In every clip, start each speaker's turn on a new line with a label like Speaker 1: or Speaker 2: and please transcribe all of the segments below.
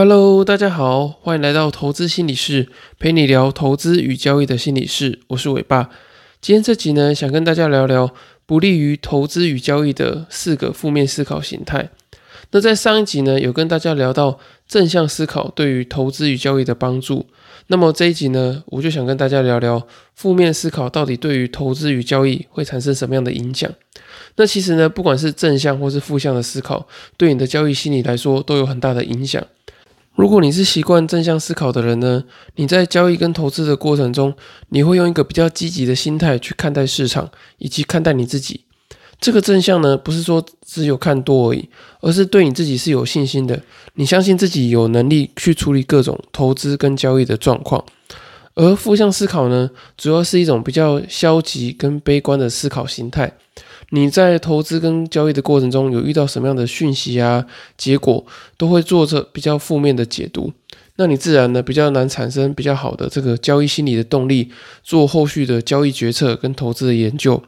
Speaker 1: Hello，大家好，欢迎来到投资心理室，陪你聊投资与交易的心理室。我是伟爸。今天这集呢，想跟大家聊聊不利于投资与交易的四个负面思考形态。那在上一集呢，有跟大家聊到正向思考对于投资与交易的帮助。那么这一集呢，我就想跟大家聊聊负面思考到底对于投资与交易会产生什么样的影响。那其实呢，不管是正向或是负向的思考，对你的交易心理来说都有很大的影响。如果你是习惯正向思考的人呢，你在交易跟投资的过程中，你会用一个比较积极的心态去看待市场以及看待你自己。这个正向呢，不是说只有看多而已，而是对你自己是有信心的。你相信自己有能力去处理各种投资跟交易的状况。而负向思考呢，主要是一种比较消极跟悲观的思考形态。你在投资跟交易的过程中，有遇到什么样的讯息啊？结果都会做着比较负面的解读，那你自然呢比较难产生比较好的这个交易心理的动力，做后续的交易决策跟投资的研究。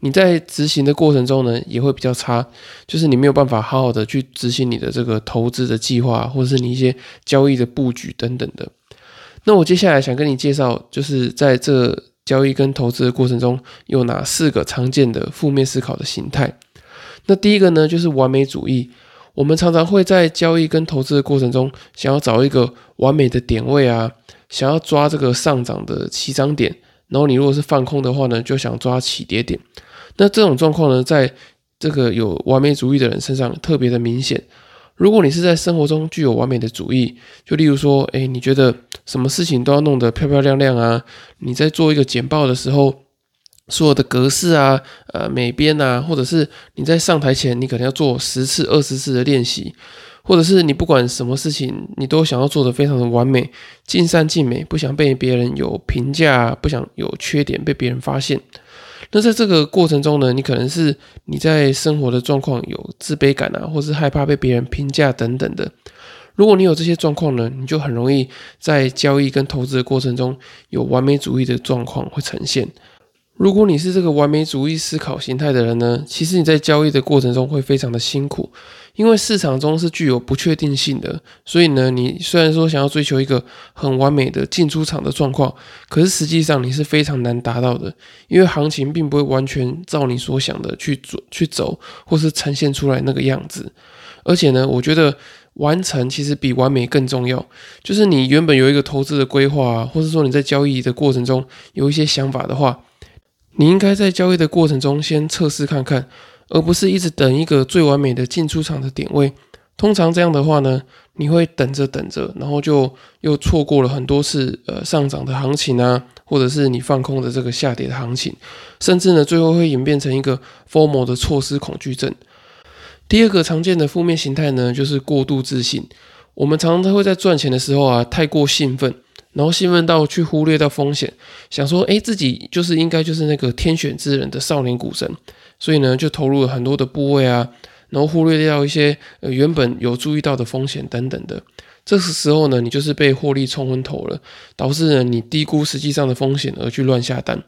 Speaker 1: 你在执行的过程中呢，也会比较差，就是你没有办法好好的去执行你的这个投资的计划，或者是你一些交易的布局等等的。那我接下来想跟你介绍，就是在这。交易跟投资的过程中有哪四个常见的负面思考的形态？那第一个呢，就是完美主义。我们常常会在交易跟投资的过程中，想要找一个完美的点位啊，想要抓这个上涨的起涨点。然后你如果是放空的话呢，就想抓起跌点。那这种状况呢，在这个有完美主义的人身上特别的明显。如果你是在生活中具有完美的主义，就例如说，哎，你觉得什么事情都要弄得漂漂亮亮啊？你在做一个简报的时候，所有的格式啊、呃美编啊，或者是你在上台前，你可能要做十次、二十次的练习，或者是你不管什么事情，你都想要做得非常的完美、尽善尽美，不想被别人有评价，不想有缺点被别人发现。那在这个过程中呢，你可能是你在生活的状况有自卑感啊，或是害怕被别人评价等等的。如果你有这些状况呢，你就很容易在交易跟投资的过程中有完美主义的状况会呈现。如果你是这个完美主义思考形态的人呢，其实你在交易的过程中会非常的辛苦，因为市场中是具有不确定性的，所以呢，你虽然说想要追求一个很完美的进出场的状况，可是实际上你是非常难达到的，因为行情并不会完全照你所想的去走去走，或是呈现出来那个样子。而且呢，我觉得完成其实比完美更重要，就是你原本有一个投资的规划，或者说你在交易的过程中有一些想法的话。你应该在交易的过程中先测试看看，而不是一直等一个最完美的进出场的点位。通常这样的话呢，你会等着等着，然后就又错过了很多次呃上涨的行情啊，或者是你放空的这个下跌的行情，甚至呢最后会演变成一个 formal 的错失恐惧症。第二个常见的负面形态呢，就是过度自信。我们常常会在赚钱的时候啊，太过兴奋。然后兴奋到去忽略掉风险，想说，哎，自己就是应该就是那个天选之人的少年股神，所以呢，就投入了很多的部位啊，然后忽略掉一些呃原本有注意到的风险等等的。这个时候呢，你就是被获利冲昏头了，导致呢你低估实际上的风险而去乱下单。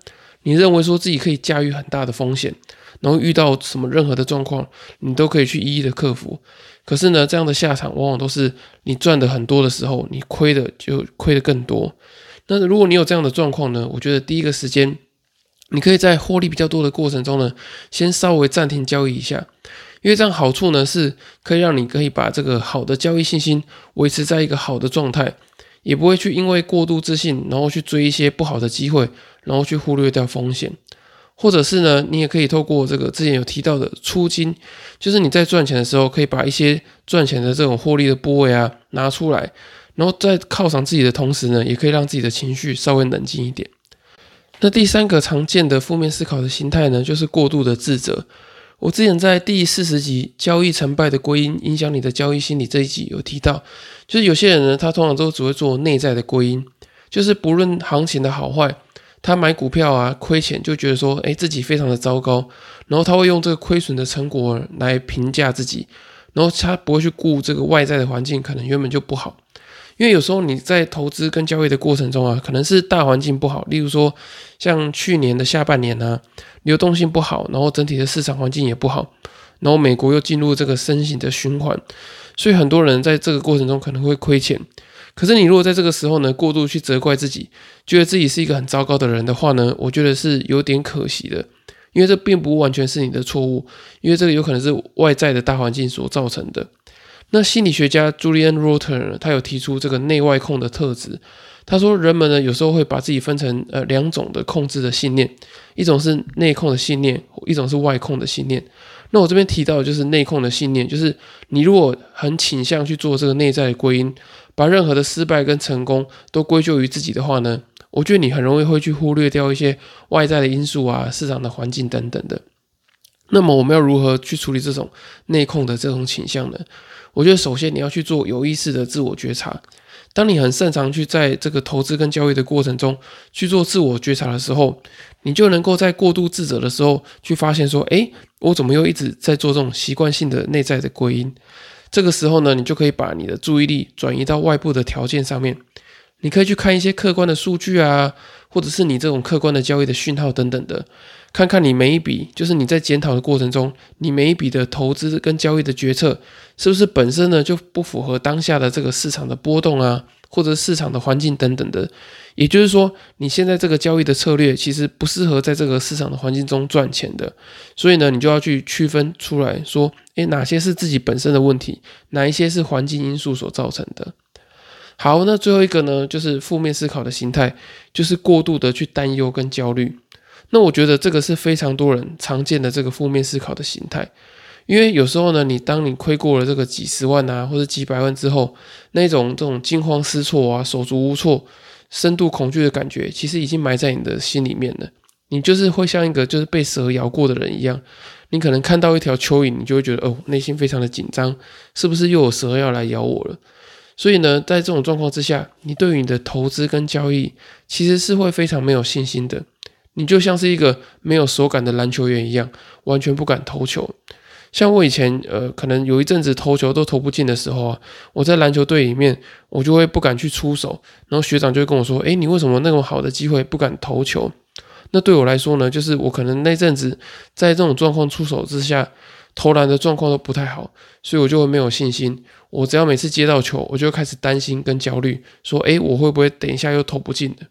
Speaker 1: 你认为说自己可以驾驭很大的风险，然后遇到什么任何的状况，你都可以去一一的克服。可是呢，这样的下场往往都是你赚的很多的时候，你亏的就亏的更多。那如果你有这样的状况呢，我觉得第一个时间，你可以在获利比较多的过程中呢，先稍微暂停交易一下，因为这样好处呢是可以让你可以把这个好的交易信心维持在一个好的状态，也不会去因为过度自信，然后去追一些不好的机会，然后去忽略掉风险。或者是呢，你也可以透过这个之前有提到的出金，就是你在赚钱的时候，可以把一些赚钱的这种获利的部位啊拿出来，然后在犒赏自己的同时呢，也可以让自己的情绪稍微冷静一点。那第三个常见的负面思考的心态呢，就是过度的自责。我之前在第四十集《交易成败的归因：影响你的交易心理》这一集有提到，就是有些人呢，他通常都只会做内在的归因，就是不论行情的好坏。他买股票啊，亏钱就觉得说，哎，自己非常的糟糕，然后他会用这个亏损的成果来评价自己，然后他不会去顾这个外在的环境，可能原本就不好。因为有时候你在投资跟交易的过程中啊，可能是大环境不好，例如说像去年的下半年呢，流动性不好，然后整体的市场环境也不好，然后美国又进入这个升息的循环，所以很多人在这个过程中可能会亏钱。可是你如果在这个时候呢，过度去责怪自己，觉得自己是一个很糟糕的人的话呢，我觉得是有点可惜的，因为这并不完全是你的错误，因为这个有可能是外在的大环境所造成的。那心理学家 Julian Rotter 他有提出这个内外控的特质，他说人们呢有时候会把自己分成呃两种的控制的信念，一种是内控的信念，一种是外控的信念。那我这边提到的就是内控的信念，就是你如果很倾向去做这个内在的归因。把任何的失败跟成功都归咎于自己的话呢，我觉得你很容易会去忽略掉一些外在的因素啊、市场的环境等等的。那么我们要如何去处理这种内控的这种倾向呢？我觉得首先你要去做有意识的自我觉察。当你很擅长去在这个投资跟交易的过程中去做自我觉察的时候，你就能够在过度自责的时候去发现说：诶，我怎么又一直在做这种习惯性的内在的归因？这个时候呢，你就可以把你的注意力转移到外部的条件上面。你可以去看一些客观的数据啊，或者是你这种客观的交易的讯号等等的，看看你每一笔，就是你在检讨的过程中，你每一笔的投资跟交易的决策，是不是本身呢就不符合当下的这个市场的波动啊？或者市场的环境等等的，也就是说，你现在这个交易的策略其实不适合在这个市场的环境中赚钱的，所以呢，你就要去区分出来说，诶，哪些是自己本身的问题，哪一些是环境因素所造成的。好，那最后一个呢，就是负面思考的心态，就是过度的去担忧跟焦虑。那我觉得这个是非常多人常见的这个负面思考的形态。因为有时候呢，你当你亏过了这个几十万啊，或者几百万之后，那种这种惊慌失措啊、手足无措、深度恐惧的感觉，其实已经埋在你的心里面了。你就是会像一个就是被蛇咬过的人一样，你可能看到一条蚯蚓，你就会觉得哦，内心非常的紧张，是不是又有蛇要来咬我了？所以呢，在这种状况之下，你对于你的投资跟交易其实是会非常没有信心的。你就像是一个没有手感的篮球员一样，完全不敢投球。像我以前，呃，可能有一阵子投球都投不进的时候啊，我在篮球队里面，我就会不敢去出手，然后学长就会跟我说：“诶，你为什么那么好的机会不敢投球？”那对我来说呢，就是我可能那阵子在这种状况出手之下，投篮的状况都不太好，所以我就会没有信心。我只要每次接到球，我就开始担心跟焦虑，说：“诶，我会不会等一下又投不进的？”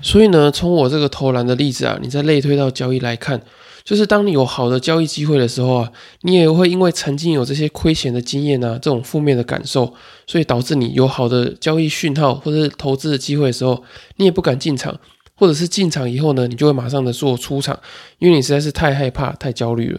Speaker 1: 所以呢，从我这个投篮的例子啊，你再类推到交易来看。就是当你有好的交易机会的时候啊，你也会因为曾经有这些亏钱的经验啊，这种负面的感受，所以导致你有好的交易讯号或者是投资的机会的时候，你也不敢进场，或者是进场以后呢，你就会马上的做出场，因为你实在是太害怕、太焦虑了。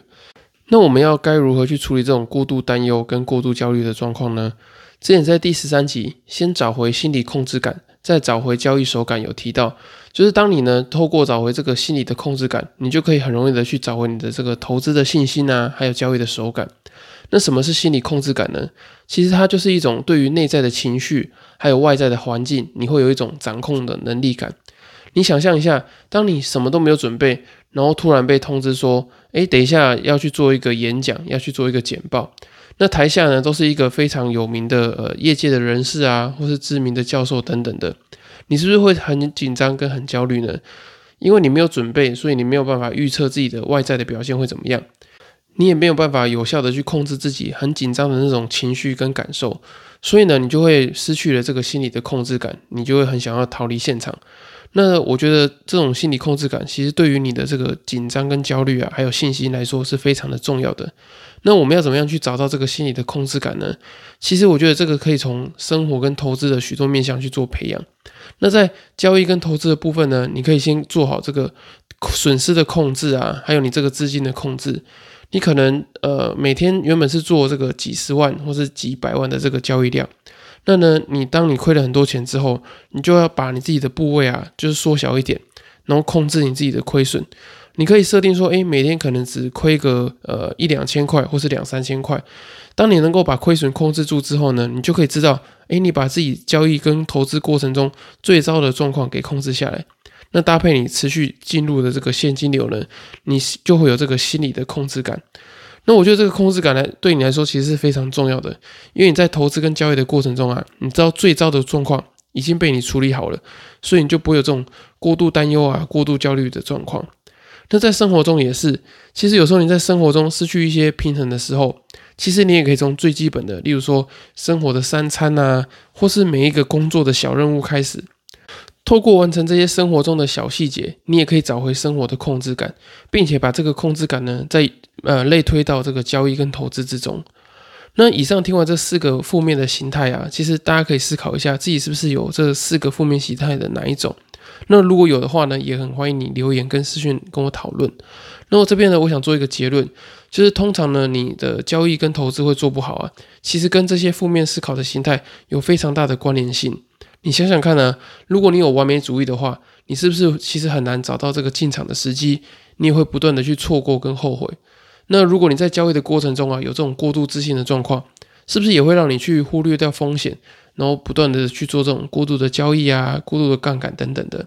Speaker 1: 那我们要该如何去处理这种过度担忧跟过度焦虑的状况呢？之前在第十三集，先找回心理控制感，再找回交易手感，有提到。就是当你呢透过找回这个心理的控制感，你就可以很容易的去找回你的这个投资的信心啊，还有交易的手感。那什么是心理控制感呢？其实它就是一种对于内在的情绪还有外在的环境，你会有一种掌控的能力感。你想象一下，当你什么都没有准备，然后突然被通知说，诶，等一下要去做一个演讲，要去做一个简报，那台下呢都是一个非常有名的呃业界的人士啊，或是知名的教授等等的。你是不是会很紧张跟很焦虑呢？因为你没有准备，所以你没有办法预测自己的外在的表现会怎么样，你也没有办法有效的去控制自己很紧张的那种情绪跟感受，所以呢，你就会失去了这个心理的控制感，你就会很想要逃离现场。那我觉得这种心理控制感，其实对于你的这个紧张跟焦虑啊，还有信心来说是非常的重要的。那我们要怎么样去找到这个心理的控制感呢？其实我觉得这个可以从生活跟投资的许多面向去做培养。那在交易跟投资的部分呢，你可以先做好这个损失的控制啊，还有你这个资金的控制。你可能呃每天原本是做这个几十万或是几百万的这个交易量，那呢你当你亏了很多钱之后，你就要把你自己的部位啊就是缩小一点，然后控制你自己的亏损。你可以设定说，诶，每天可能只亏个呃一两千块或是两三千块。当你能够把亏损控制住之后呢，你就可以知道。诶，你把自己交易跟投资过程中最糟的状况给控制下来，那搭配你持续进入的这个现金流呢，你就会有这个心理的控制感。那我觉得这个控制感来，对你来说其实是非常重要的，因为你在投资跟交易的过程中啊，你知道最糟的状况已经被你处理好了，所以你就不会有这种过度担忧啊、过度焦虑的状况。那在生活中也是，其实有时候你在生活中失去一些平衡的时候，其实你也可以从最基本的，例如说生活的三餐啊，或是每一个工作的小任务开始，透过完成这些生活中的小细节，你也可以找回生活的控制感，并且把这个控制感呢，在呃类推到这个交易跟投资之中。那以上听完这四个负面的形态啊，其实大家可以思考一下，自己是不是有这四个负面形态的哪一种？那如果有的话呢，也很欢迎你留言跟私讯跟我讨论。那我这边呢，我想做一个结论，就是通常呢，你的交易跟投资会做不好啊，其实跟这些负面思考的心态有非常大的关联性。你想想看呢，如果你有完美主义的话，你是不是其实很难找到这个进场的时机？你也会不断的去错过跟后悔。那如果你在交易的过程中啊，有这种过度自信的状况，是不是也会让你去忽略掉风险，然后不断的去做这种过度的交易啊、过度的杠杆等等的？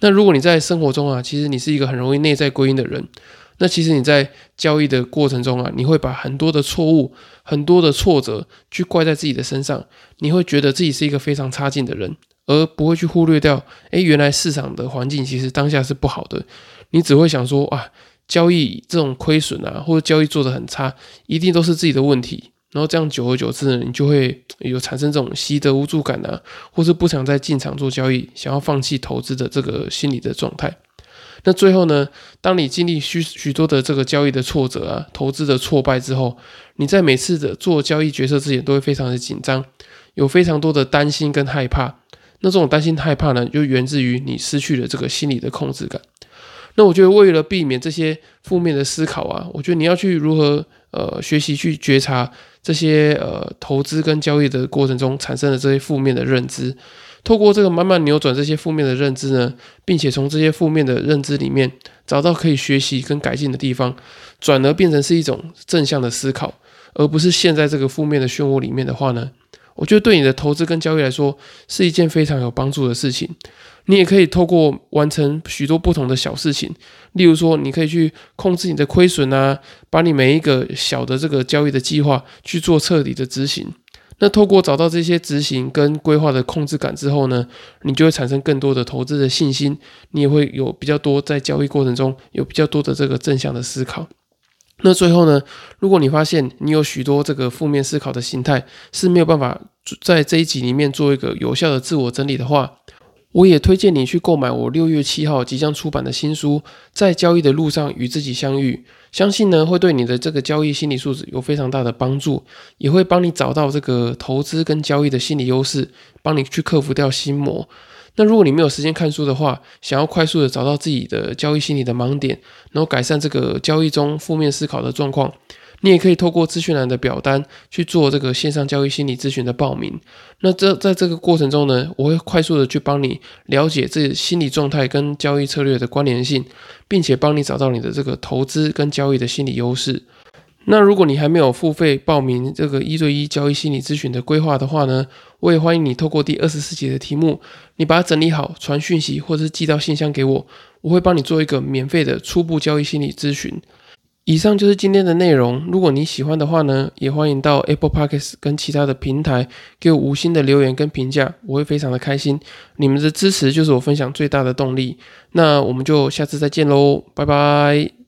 Speaker 1: 那如果你在生活中啊，其实你是一个很容易内在归因的人，那其实你在交易的过程中啊，你会把很多的错误、很多的挫折去怪在自己的身上，你会觉得自己是一个非常差劲的人，而不会去忽略掉，诶，原来市场的环境其实当下是不好的，你只会想说啊。交易这种亏损啊，或者交易做得很差，一定都是自己的问题。然后这样久而久之呢，你就会有产生这种习得无助感啊，或是不想再进场做交易，想要放弃投资的这个心理的状态。那最后呢，当你经历许许多的这个交易的挫折啊，投资的挫败之后，你在每次的做交易决策之前都会非常的紧张，有非常多的担心跟害怕。那这种担心害怕呢，就源自于你失去了这个心理的控制感。那我觉得，为了避免这些负面的思考啊，我觉得你要去如何呃学习去觉察这些呃投资跟交易的过程中产生的这些负面的认知，透过这个慢慢扭转这些负面的认知呢，并且从这些负面的认知里面找到可以学习跟改进的地方，转而变成是一种正向的思考，而不是陷在这个负面的漩涡里面的话呢，我觉得对你的投资跟交易来说是一件非常有帮助的事情。你也可以透过完成许多不同的小事情，例如说，你可以去控制你的亏损啊，把你每一个小的这个交易的计划去做彻底的执行。那透过找到这些执行跟规划的控制感之后呢，你就会产生更多的投资的信心，你也会有比较多在交易过程中有比较多的这个正向的思考。那最后呢，如果你发现你有许多这个负面思考的心态是没有办法在这一集里面做一个有效的自我整理的话，我也推荐你去购买我六月七号即将出版的新书《在交易的路上与自己相遇》，相信呢会对你的这个交易心理素质有非常大的帮助，也会帮你找到这个投资跟交易的心理优势，帮你去克服掉心魔。那如果你没有时间看书的话，想要快速的找到自己的交易心理的盲点，然后改善这个交易中负面思考的状况。你也可以透过资讯栏的表单去做这个线上交易心理咨询的报名。那这在这个过程中呢，我会快速的去帮你了解这心理状态跟交易策略的关联性，并且帮你找到你的这个投资跟交易的心理优势。那如果你还没有付费报名这个一对一交易心理咨询的规划的话呢，我也欢迎你透过第二十四节的题目，你把它整理好，传讯息或者是寄到信箱给我，我会帮你做一个免费的初步交易心理咨询。以上就是今天的内容。如果你喜欢的话呢，也欢迎到 Apple Podcasts 跟其他的平台给我五星的留言跟评价，我会非常的开心。你们的支持就是我分享最大的动力。那我们就下次再见喽，拜拜。